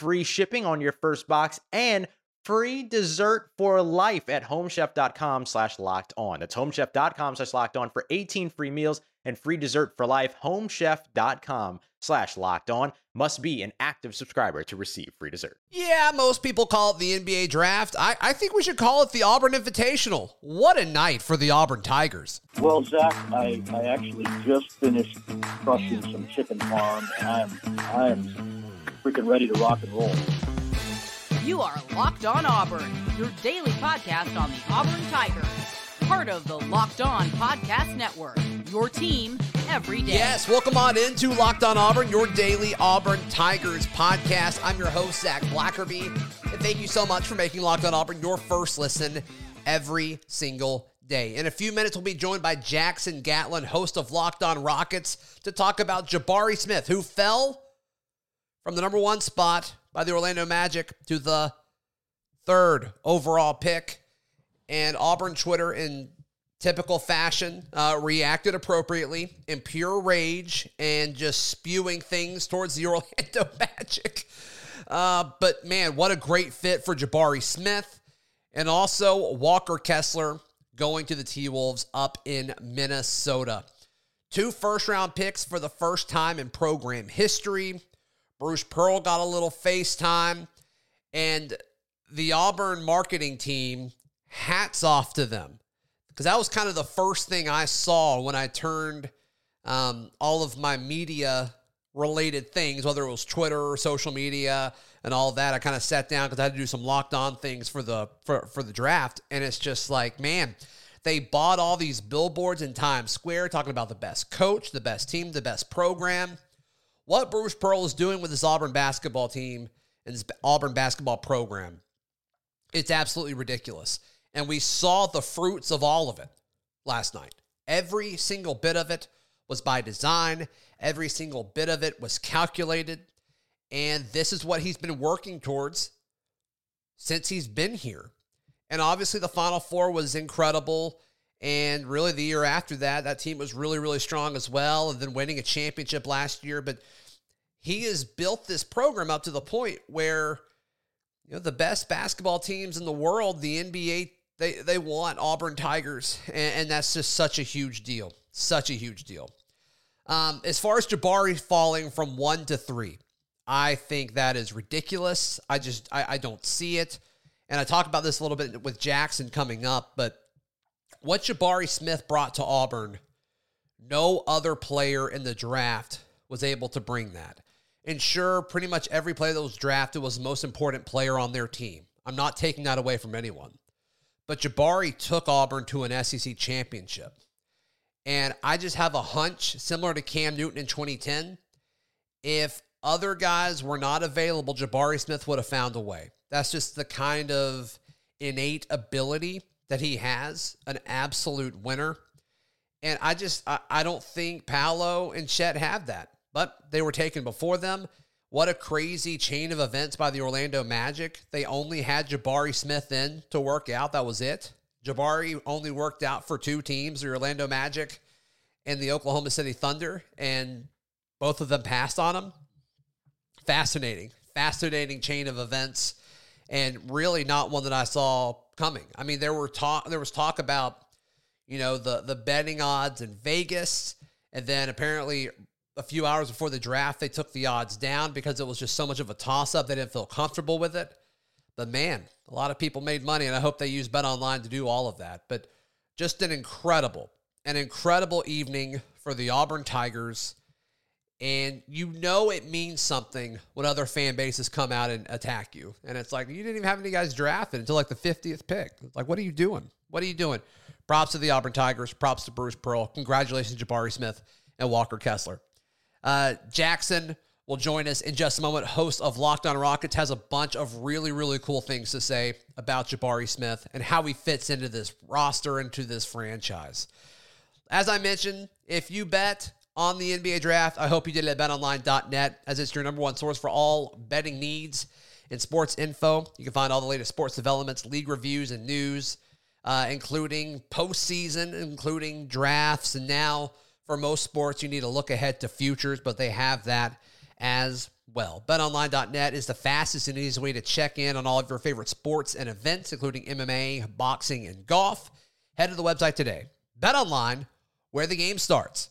free shipping on your first box and free dessert for life at homechef.com slash locked on. That's homechef.com slash locked on for 18 free meals and free dessert for life. Homechef.com slash locked on must be an active subscriber to receive free dessert. Yeah, most people call it the NBA draft. I, I think we should call it the Auburn Invitational. What a night for the Auburn Tigers. Well, Zac, I, I actually just finished crushing some chicken farm, and I'm I'm freaking ready to rock and roll. You are Locked On Auburn, your daily podcast on the Auburn Tigers. Part of the Locked On Podcast Network, your team every day. Yes, welcome on into Locked On Auburn, your daily Auburn Tigers podcast. I'm your host, Zac Blackerby, and thank you so much for making Locked On Auburn your first listen every single day. In a few minutes, we'll be joined by Jackson Gatlin, host of Locked On Rockets, to talk about Jabari Smith, who fell from the number one spot by the Orlando Magic to the third overall pick. And Auburn Twitter, in typical fashion, uh, reacted appropriately in pure rage and just spewing things towards the Orlando Magic. Uh, but man, what a great fit for Jabari Smith. And also Walker Kessler going to the T Wolves up in Minnesota. Two first round picks for the first time in program history. Bruce Pearl got a little FaceTime, and the Auburn marketing team, hats off to them. Because that was kind of the first thing I saw when I turned um, all of my media related things, whether it was Twitter or social media and all that. I kind of sat down because I had to do some locked on things for the for, for the draft. And it's just like, man, they bought all these billboards in Times Square talking about the best coach, the best team, the best program what Bruce Pearl is doing with his Auburn basketball team and his Auburn basketball program, it's absolutely ridiculous. And we saw the fruits of all of it last night. Every single bit of it was by design, every single bit of it was calculated. And this is what he's been working towards since he's been here. And obviously, the Final Four was incredible. And really, the year after that, that team was really, really strong as well. And then winning a championship last year. But he has built this program up to the point where, you know, the best basketball teams in the world, the NBA, they, they want Auburn Tigers. And, and that's just such a huge deal. Such a huge deal. Um, as far as Jabari falling from one to three, I think that is ridiculous. I just, I, I don't see it. And I talk about this a little bit with Jackson coming up, but what Jabari Smith brought to Auburn, no other player in the draft was able to bring that. And sure, pretty much every player that was drafted was the most important player on their team. I'm not taking that away from anyone. But Jabari took Auburn to an SEC championship. And I just have a hunch, similar to Cam Newton in 2010, if other guys were not available, Jabari Smith would have found a way. That's just the kind of innate ability that he has, an absolute winner. And I just, I, I don't think Paolo and Chet have that, but they were taken before them. What a crazy chain of events by the Orlando Magic. They only had Jabari Smith in to work out. That was it. Jabari only worked out for two teams, the Orlando Magic and the Oklahoma City Thunder, and both of them passed on him. Fascinating, fascinating chain of events, and really not one that I saw coming. I mean, there were talk there was talk about you know the the betting odds in Vegas, and then apparently a few hours before the draft they took the odds down because it was just so much of a toss up. They didn't feel comfortable with it. But man, a lot of people made money, and I hope they use Bet Online to do all of that. But just an incredible, an incredible evening for the Auburn Tigers. And you know it means something when other fan bases come out and attack you. And it's like, you didn't even have any guys drafted until like the 50th pick. It's like, what are you doing? What are you doing? Props to the Auburn Tigers. Props to Bruce Pearl. Congratulations, Jabari Smith and Walker Kessler. Uh, Jackson will join us in just a moment. Host of Locked On Rockets has a bunch of really, really cool things to say about Jabari Smith and how he fits into this roster, into this franchise. As I mentioned, if you bet on the NBA draft, I hope you did it at betonline.net as it's your number one source for all betting needs and sports info. You can find all the latest sports developments, league reviews, and news, uh, including postseason, including drafts, and now for most sports, you need to look ahead to futures, but they have that as well. BetOnline.net is the fastest and easiest way to check in on all of your favorite sports and events, including MMA, boxing, and golf. Head to the website today. BetOnline, where the game starts.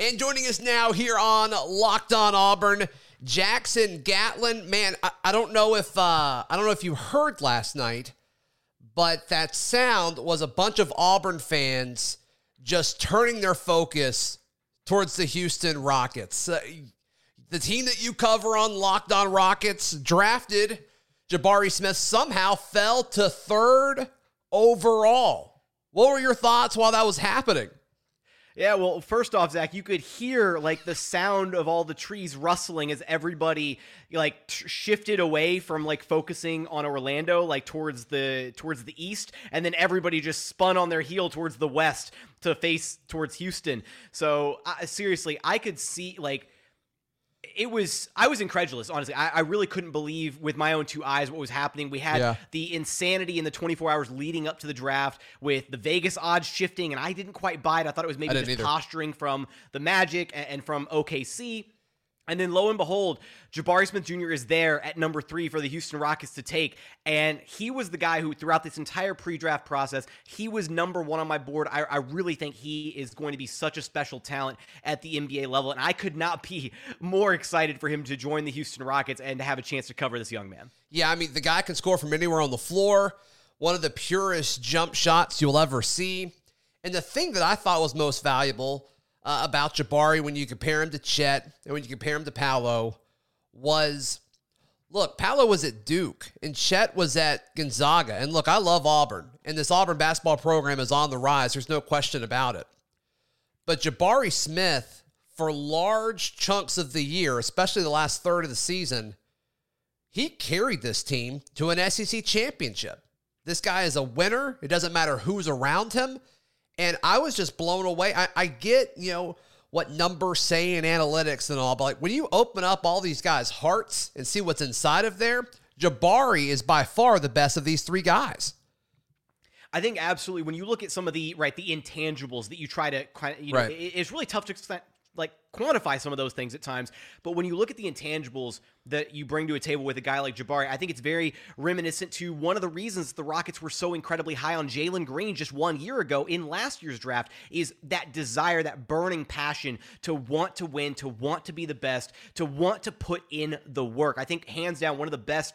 And joining us now here on Locked On Auburn, Jackson Gatlin. Man, I, I don't know if uh, I don't know if you heard last night, but that sound was a bunch of Auburn fans just turning their focus towards the Houston Rockets. Uh, the team that you cover on Locked On Rockets drafted Jabari Smith somehow fell to third overall. What were your thoughts while that was happening? Yeah, well, first off, Zac, you could hear like the sound of all the trees rustling as everybody like t- shifted away from like focusing on Orlando, like towards the towards the east, and then everybody just spun on their heel towards the west to face towards Houston. So uh, seriously, I could see like it was I was incredulous, honestly. I, I, really couldn't believe with my own two eyes what was happening. We had yeah. the insanity in the 24 hours leading up to the draft with the Vegas odds shifting, and I didn't quite buy it. I thought it was maybe just either. posturing from the Magic and, and from OKC. And then lo and behold, Jabari Smith Jr. is there at number three for the Houston Rockets to take. And he was the guy who, throughout this entire pre draft process, he was number one on my board. I, I, really think he is going to be such a special talent at the NBA level. And I could not be more excited for him to join the Houston Rockets and to have a chance to cover this young man. Yeah, I mean, the guy can score from anywhere on the floor, one of the purest jump shots you'll ever see. And the thing that I thought was most valuable uh, about Jabari when you compare him to Chet and when you compare him to Paolo was look, Paolo was at Duke and Chet was at Gonzaga. And look, I love Auburn, and this Auburn basketball program is on the rise. There's no question about it. But Jabari Smith, for large chunks of the year, especially the last third of the season, he carried this team to an SEC championship. This guy is a winner. It doesn't matter who's around him. And I was just blown away. I, I get, you know, what numbers say in analytics and all, but like when you open up all these guys' hearts and see what's inside of there, Jabari is by far the best of these three guys. I think absolutely. When you look at some of the right the intangibles that you try to, you know, right. it's really tough to like quantify some of those things at times. But when you look at the intangibles that you bring to a table with a guy like Jabari, I think it's very reminiscent to one of the reasons the Rockets were so incredibly high on Jalen Green just one year ago in last year's draft is that desire, that burning passion to want to win, to want to be the best, to want to put in the work. I think hands down one of the best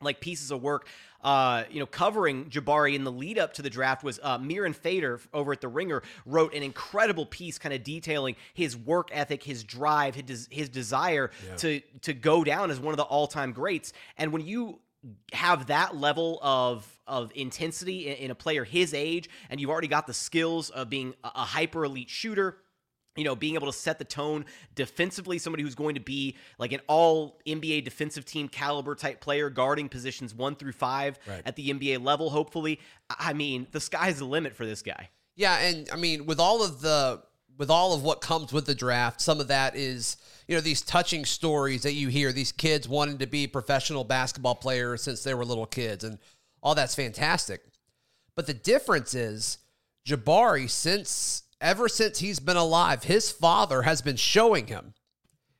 like pieces of work uh, you know, covering Jabari in the lead up to the draft was uh, Mirin Fader over at The Ringer wrote an incredible piece kind of detailing his work ethic, his drive, his, his desire yeah. to, to go down as one of the all time greats. And when you have that level of of intensity in, in, a player his age, and you've already got the skills of being a, a hyper elite shooter, you know, being able to set the tone defensively, somebody who's going to be like an all NBA defensive team caliber type player, guarding positions one through five right. at the NBA level, hopefully. I mean, the sky's the limit for this guy. Yeah, and I mean, with all of the with all of what comes with the draft, some of that is, you know, these touching stories that you hear, these kids wanting to be professional basketball players since they were little kids, and all that's fantastic. But the difference is Jabari, since ever since he's been alive, his father has been showing him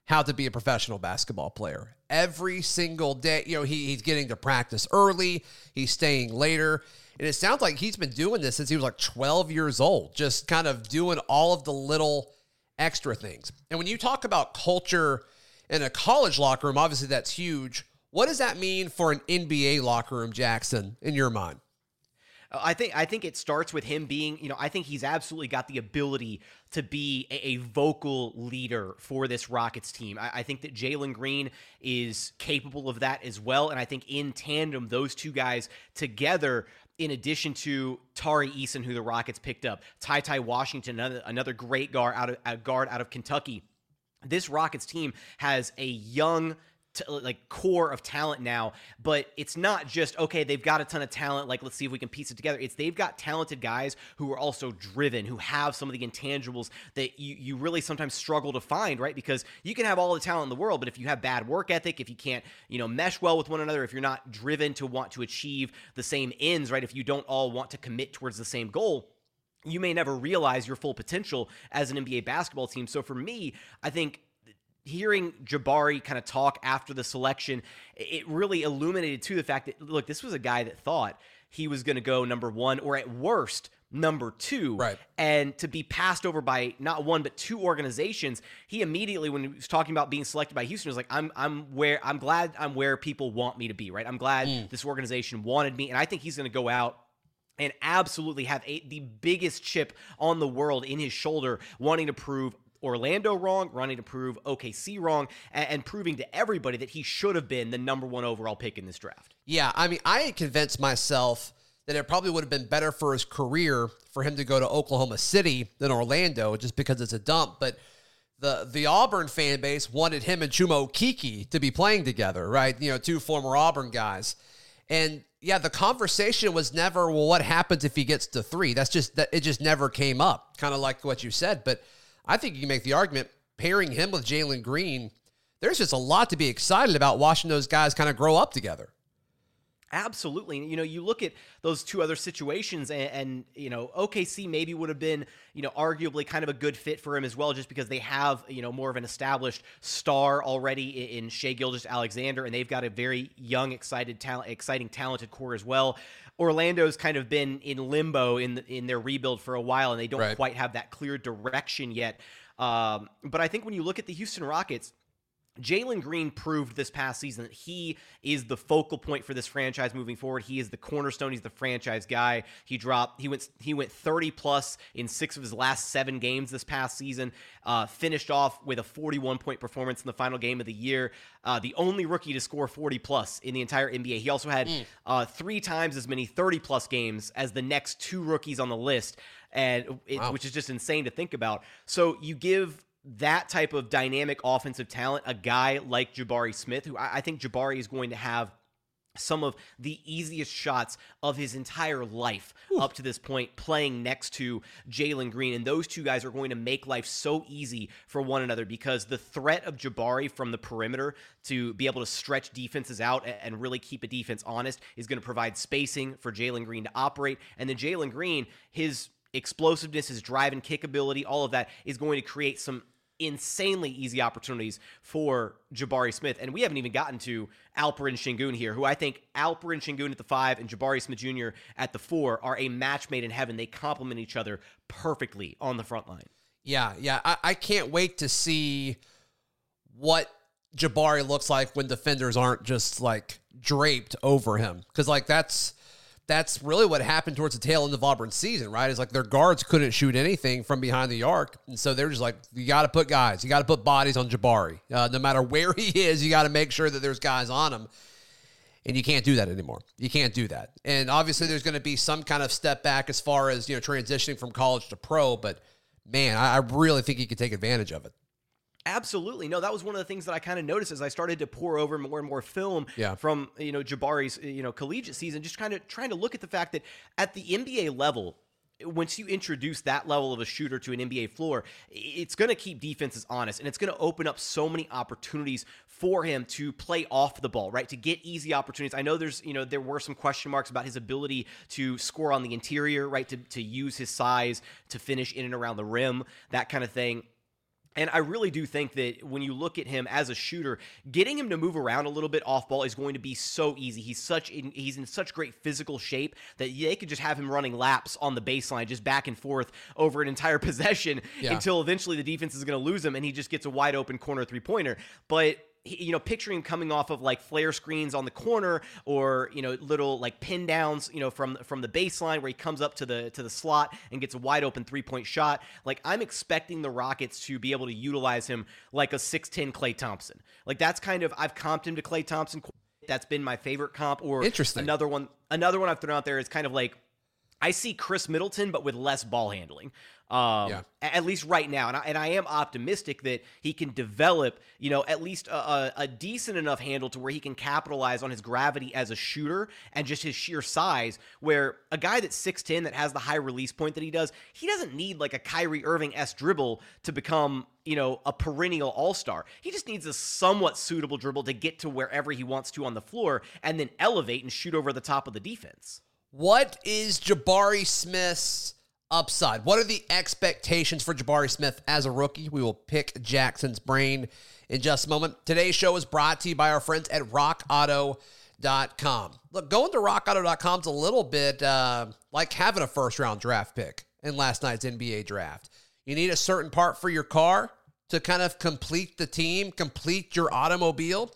how to be a professional basketball player every single day. You know, he, he's getting to practice early, he's staying later. And it sounds like he's been doing this since he was like 12 years old, just kind of doing all of the little extra things. And when you talk about culture in a college locker room, obviously that's huge. What does that mean for an NBA locker room, Jackson, in your mind? I think I think it starts with him being, you know, I think he's absolutely got the ability to be a, a vocal leader for this Rockets team. I, I think that Jalen Green is capable of that as well, and I think in tandem, those two guys together. In addition to Tari Eason, who the Rockets picked up, Ty Ty Washington, another, another great guard out of a guard out of Kentucky, this Rockets team has a young t- like core of talent now, but it's not just okay. They've got a ton of talent. Like let's see if we can piece it together. It's they've got talented guys who are also driven, who have some of the intangibles that you you really sometimes struggle to find, right? Because you can have all the talent in the world, but if you have bad work ethic, if you can't you know mesh well with one another, if you're not driven to want to achieve the same ends, right? If you don't all want to commit towards the same goal you may never realize your full potential as an NBA basketball team. So for me, I think hearing Jabari kind of talk after the selection, it really illuminated to the fact that look, this was a guy that thought he was going to go number one or at worst number two. Right. And to be passed over by not one but two organizations, he immediately, when he was talking about being selected by Houston, was like, I'm I'm where I'm glad I'm where people want me to be, right? I'm glad mm. this organization wanted me. And I think he's gonna go out and absolutely have a, the biggest chip on the world in his shoulder, wanting to prove Orlando wrong, running to prove OKC wrong, and, and, proving to everybody that he should have been the number one overall pick in this draft. Yeah, I mean, I had convinced myself that it probably would have been better for his career for him to go to Oklahoma City than Orlando, just because it's a dump. But the the Auburn fan base wanted him and Chuma Okeke to be playing together, right? You know, two former Auburn guys. And yeah, the conversation was never, well, what happens if he gets to three? That's just that it just never came up, kind of like what you said. But I think you can make the argument pairing him with Jalen Green. There's just a lot to be excited about watching those guys kind of grow up together. Absolutely. You know, you look at those two other situations, and, and, you know, OKC maybe would have been, you know, arguably kind of a good fit for him as well, just because they have, you know, more of an established star already in Shai Gilgeous-Alexander, and they've got a very young, excited, talent, exciting, talented core as well. Orlando's kind of been in limbo in in their rebuild for a while, and they don't right. quite have that clear direction yet. Um, but I think when you look at the Houston Rockets, Jalen Green proved this past season that he is the focal point for this franchise moving forward. He is the cornerstone. He's the franchise guy. He dropped. He went. He went 30 plus in six of his last seven games this past season. Uh, finished off with a 41 point performance in the final game of the year. Uh, the only rookie to score 40 plus in the entire NBA. He also had mm. uh, three times as many 30 plus games as the next two rookies on the list, and it, wow. which is just insane to think about. So you give that type of dynamic offensive talent, a guy like Jabari Smith, who I, I think Jabari is going to have some of the easiest shots of his entire life up to this point playing next to Jalen Green. And those two guys are going to make life so easy for one another because the threat of Jabari from the perimeter to be able to stretch defenses out and really keep a defense honest is going to provide spacing for Jalen Green to operate. And then Jalen Green, his explosiveness, his drive and kick ability, all of that is going to create some insanely easy opportunities for Jabari Smith. And we haven't even gotten to Alperen Sengun here, who I think Alperen Sengun at the five and Jabari Smith Jr. at the four are a match made in heaven. They complement each other perfectly on the front line. Yeah, yeah. I, I can't wait to see what Jabari looks like when defenders aren't just like draped over him. Because, like, that's that's really what happened towards the tail end of Auburn's season, right? Is like their guards couldn't shoot anything from behind the arc. And so they're just like, you got to put guys, you got to put bodies on Jabari. Uh, no matter where he is, you got to make sure that there's guys on him. And you can't do that anymore. You can't do that. And obviously, there's going to be some kind of step back as far as, you know, transitioning from college to pro. But man, I, I really think he could take advantage of it. Absolutely. No, that was one of the things that I kind of noticed as I started to pour over more and more film yeah. from, you know, Jabari's, you know, collegiate season, just kind of trying to look at the fact that at the NBA level, once you introduce that level of a shooter to an NBA floor, it's going to keep defenses honest and it's going to open up so many opportunities for him to play off the ball, right? To get easy opportunities. I know there's, you know, there were some question marks about his ability to score on the interior, right? To, to use his size to finish in and around the rim, that kind of thing. And I really do think that when you look at him as a shooter, getting him to move around a little bit off ball is going to be so easy. He's such in, he's in such great physical shape that they could just have him running laps on the baseline, just back and forth over an entire possession yeah. until eventually the defense is going to lose him and he just gets a wide open corner three pointer. But you know, picturing him coming off of like flare screens on the corner or you know little like pin downs, you know, from from the baseline where he comes up to the to the slot and gets a wide open three point shot. Like I'm expecting the Rockets to be able to utilize him like a six ten Klay Thompson. Like that's kind of I've comped him to Klay Thompson. That's been my favorite comp. Or interesting. Another one. Another one I've thrown out there is kind of like I see Khris Middleton, but with less ball handling. Um, yeah. At least right now, and I, and I am optimistic that he can develop, you know, at least a, a, decent enough handle to where he can capitalize on his gravity as a shooter and just his sheer size. Where a guy that's six ten that has the high release point that he does, he doesn't need like a Kyrie Irving s dribble to become, you know, a perennial all star. He just needs a somewhat suitable dribble to get to wherever he wants to on the floor and then elevate and shoot over the top of the defense. What is Jabari Smith's upside? What are the expectations for Jabari Smith as a rookie? We will pick Jackson's brain in just a moment. Today's show is brought to you by our friends at rockauto.com. Look, going to rockauto.com is a little bit uh, like having a first round draft pick in last night's NBA draft. You need a certain part for your car to kind of complete the team, complete your automobile.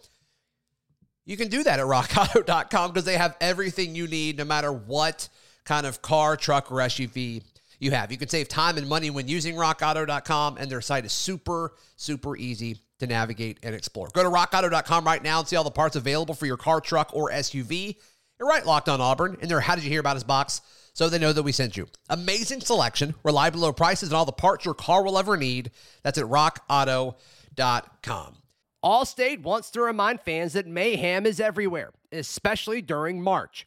You can do that at rockauto.com because they have everything you need no matter what kind of car, truck, or SUV you have. You can save time and money when using rockauto.com, and their site is super, super easy to navigate and explore. Go to rockauto.com right now and see all the parts available for your car, truck, or SUV. You're right, Locked on Auburn, in their How Did You Hear About Us box so they know that we sent you. Amazing selection, reliable low prices, and all the parts your car will ever need. That's at rockauto.com. Allstate wants to remind fans that mayhem is everywhere, especially during March.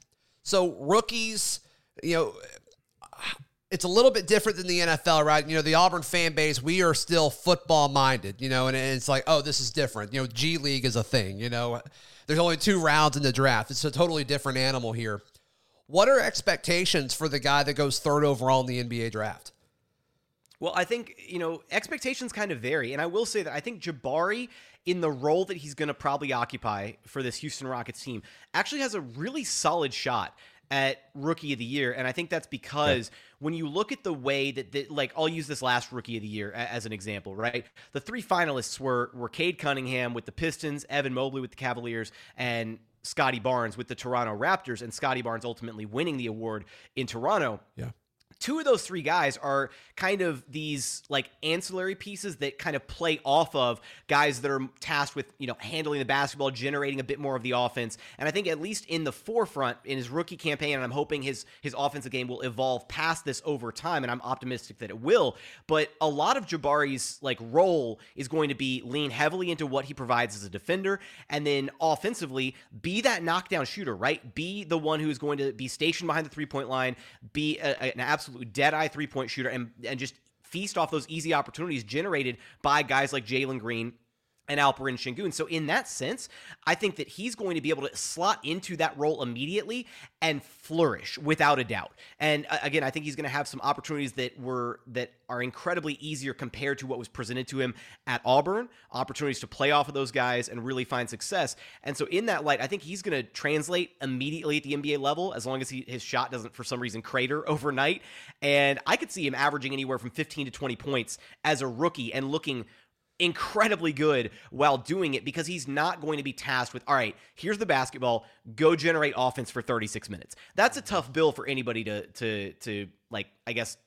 So, rookies, you know, it's a little bit different than the NFL, right? You know, the Auburn fan base, we are still football minded, you know, and it's like, oh, this is different. You know, G League is a thing, you know, there's only two rounds in the draft. It's a totally different animal here. What are expectations for the guy that goes third overall in the NBA draft? Well, I think, you know, expectations kind of vary. And I will say that I think Jabari in the role that he's going to probably occupy for this Houston Rockets team, actually has a really solid shot at rookie of the year. And I think that's because yeah. when you look at the way that, that, like, I'll use this last rookie of the year as an example, right? The three finalists were, were Cade Cunningham with the Pistons, Evan Mobley with the Cavaliers, and Scottie Barnes with the Toronto Raptors, and Scottie Barnes ultimately winning the award in Toronto. Yeah two of those three guys are kind of these like ancillary pieces that kind of play off of guys that are tasked with you know handling the basketball generating a bit more of the offense. And i think at least in the forefront in his rookie campaign and i'm hoping his his offensive game will evolve past this over time and i'm optimistic that it will but a lot of jabari's like role is going to be lean heavily into what he provides as a defender and then offensively be that knockdown shooter right? Be the one who's going to be stationed behind the three point line be a, an absolute absolute dead eye three point shooter and and just feast off those easy opportunities generated by guys like Jalen Green and Alperen Sengun. So in that sense, I think that he's going to be able to slot into that role immediately and flourish without a doubt. And uh, again, I think he's going to have some opportunities that were that are incredibly easier compared to what was presented to him at Auburn, opportunities to play off of those guys and really find success. And so in that light, I think he's going to translate immediately at the NBA level as long as he, his shot doesn't for some reason crater overnight. And I could see him averaging anywhere from 15 to 20 points as a rookie and looking incredibly good while doing it because he's not going to be tasked with, all right, here's the basketball, go generate offense for 36 minutes. That's a tough bill for anybody to to to like, I guess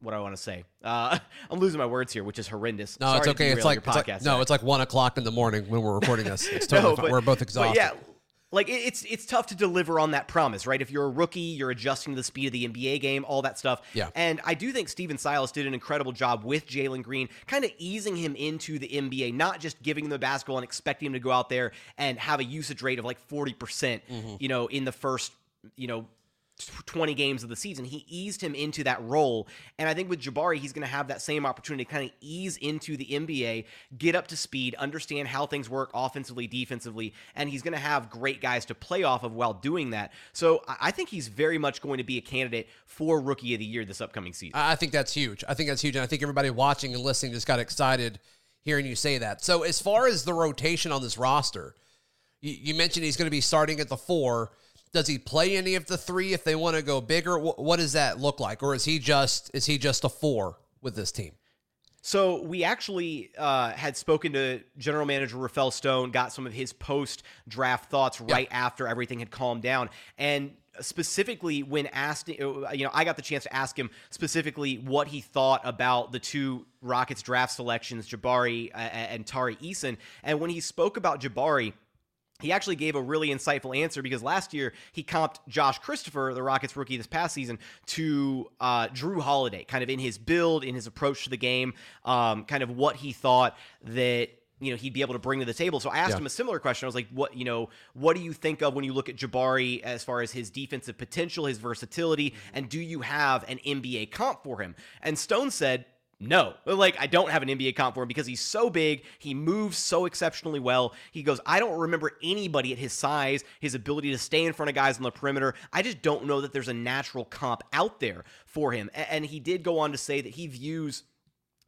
what I want to say. Uh, I'm losing my words here, which is horrendous. No, Sorry it's okay. It's like, it's like- no, it's like one o'clock in the morning when we're recording this. It's totally No, fine. but- We're both exhausted. yeah, like it's it's tough to deliver on that promise, right? If you're a rookie, you're adjusting to the speed of the NBA game, all that stuff. Yeah. And I do think Stephen Silas did an incredible job with Jalen Green, kind of easing him into the NBA, not just giving him the basketball and expecting him to go out there and have a usage rate of like 40%, percent Mm-hmm. you know, in the first, you know, 20 games of the season. He eased him into that role. And I think with Jabari, he's going to have that same opportunity to kind of ease into the NBA, get up to speed, understand how things work offensively, defensively, and he's going to have great guys to play off of while doing that. So I think he's very much going to be a candidate for Rookie of the Year this upcoming season. I I think that's huge. I think that's huge. And I think everybody watching and listening just got excited hearing you say that. So, as far as the rotation on this roster, you, you mentioned he's going to be starting at the four. Does he play any of the three if they want to go bigger? What, what does that look like? Or is he just is he just a four with this team? So we actually uh, had spoken to General Manager Rafael Stone, got some of his post-draft thoughts right after everything had calmed down, and specifically when asked, uh, you know, I got the chance to ask him specifically what he thought about the two Rockets draft selections, Jabari uh, and Tari Eason, and when he spoke about Jabari he actually gave a really insightful answer because last year he comped Josh Christopher, the Rockets rookie this past season, to uh, Jrue Holiday, kind of in his build, in his approach to the game, um, kind of what he thought that you know he'd be able to bring to the table. So I asked Yeah. him a similar question. I was like, "What you know? What do you think of when you look at Jabari as far as his defensive potential, his versatility, and do you have an NBA comp for him?" And Stone said. No, like I don't have an NBA comp for him because he's so big. He moves so exceptionally well. He goes, I don't remember anybody at his size, his ability to stay in front of guys on the perimeter. I just don't know that there's a natural comp out there for him. And he did go on to say that he views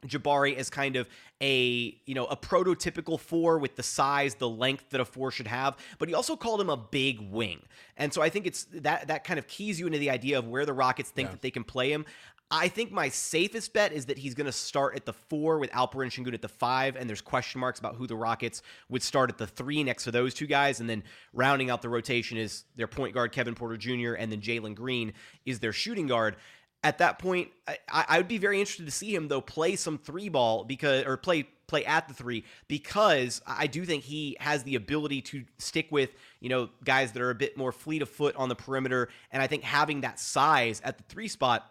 Jabari as kind of a you know a prototypical four with the size, the length that a four should have, but he also called him a big wing, and so I think it's that that kind of keys you into the idea of where the Rockets think that they can play him. I think my safest bet is that he's going to start at the four with Alperen Şengün at the five, and there's question marks about who the Rockets would start at the three next to those two guys, and then rounding out the rotation is their point guard Kevin Porter Jr. and then Jalen Green is their shooting guard at that point, I, I would be very interested to see him though play some three ball because or play play at the three because I do think he has the ability to stick with you know guys that are a bit more fleet of foot on the perimeter, and I think having that size at the three spot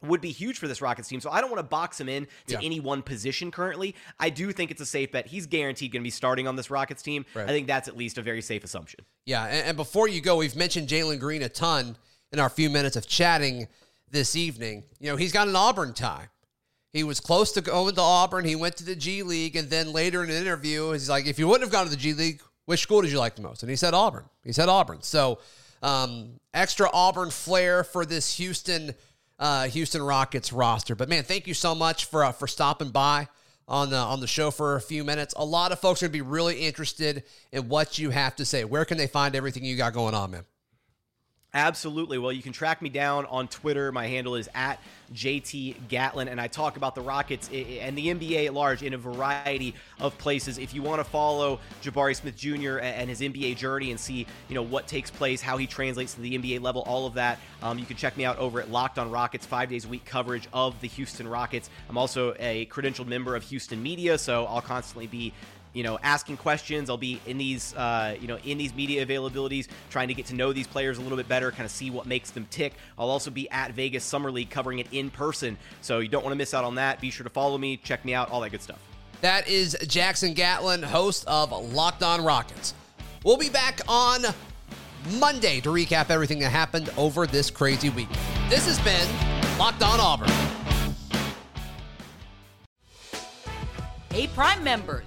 would be huge for this Rockets team. So I don't want to box him in to Yeah. any one position currently. I do think it's a safe bet. He's guaranteed going to be starting on this Rockets team. Right. I think that's at least a very safe assumption. Yeah, and, and before you go, we've mentioned Jalen Green a ton in our few minutes of chatting this evening. You know, he's got an Auburn tie. He was close to going to Auburn. He went to the G League, and then later in an interview, he's like, "If you wouldn't have gone to the G League, which school did you like the most?" And he said Auburn. He said Auburn. So, um, extra Auburn flair for this Houston, uh, Houston Rockets roster. But man, thank you so much for uh, for stopping by on the on the show for a few minutes. A lot of folks are going to be really interested in what you have to say. Where can they find everything you got going on, man? Absolutely. Well, you can track me down on Twitter. My handle is at JT Gatlin, and I talk about the Rockets and the NBA at large in a variety of places. If you want to follow Jabari Smith Jr. and his NBA journey and see, you know, what takes place, how he translates to the NBA level, all of that, um, you can check me out over at Locked On Rockets, five days a week coverage of the Houston Rockets. I'm also a credentialed member of Houston Media, so I'll constantly be you know, asking questions. I'll be in these, uh, you know, in these media availabilities, trying to get to know these players a little bit better, kind of see what makes them tick. I'll also be at Vegas Summer League covering it in person, so you don't want to miss out on that. Be sure to follow me, check me out, all that good stuff. That is Jackson Gatlin, host of Locked On Rockets. We'll be back on Monday to recap everything that happened over this crazy week. This has been Locked On Auburn. Hey, Prime members,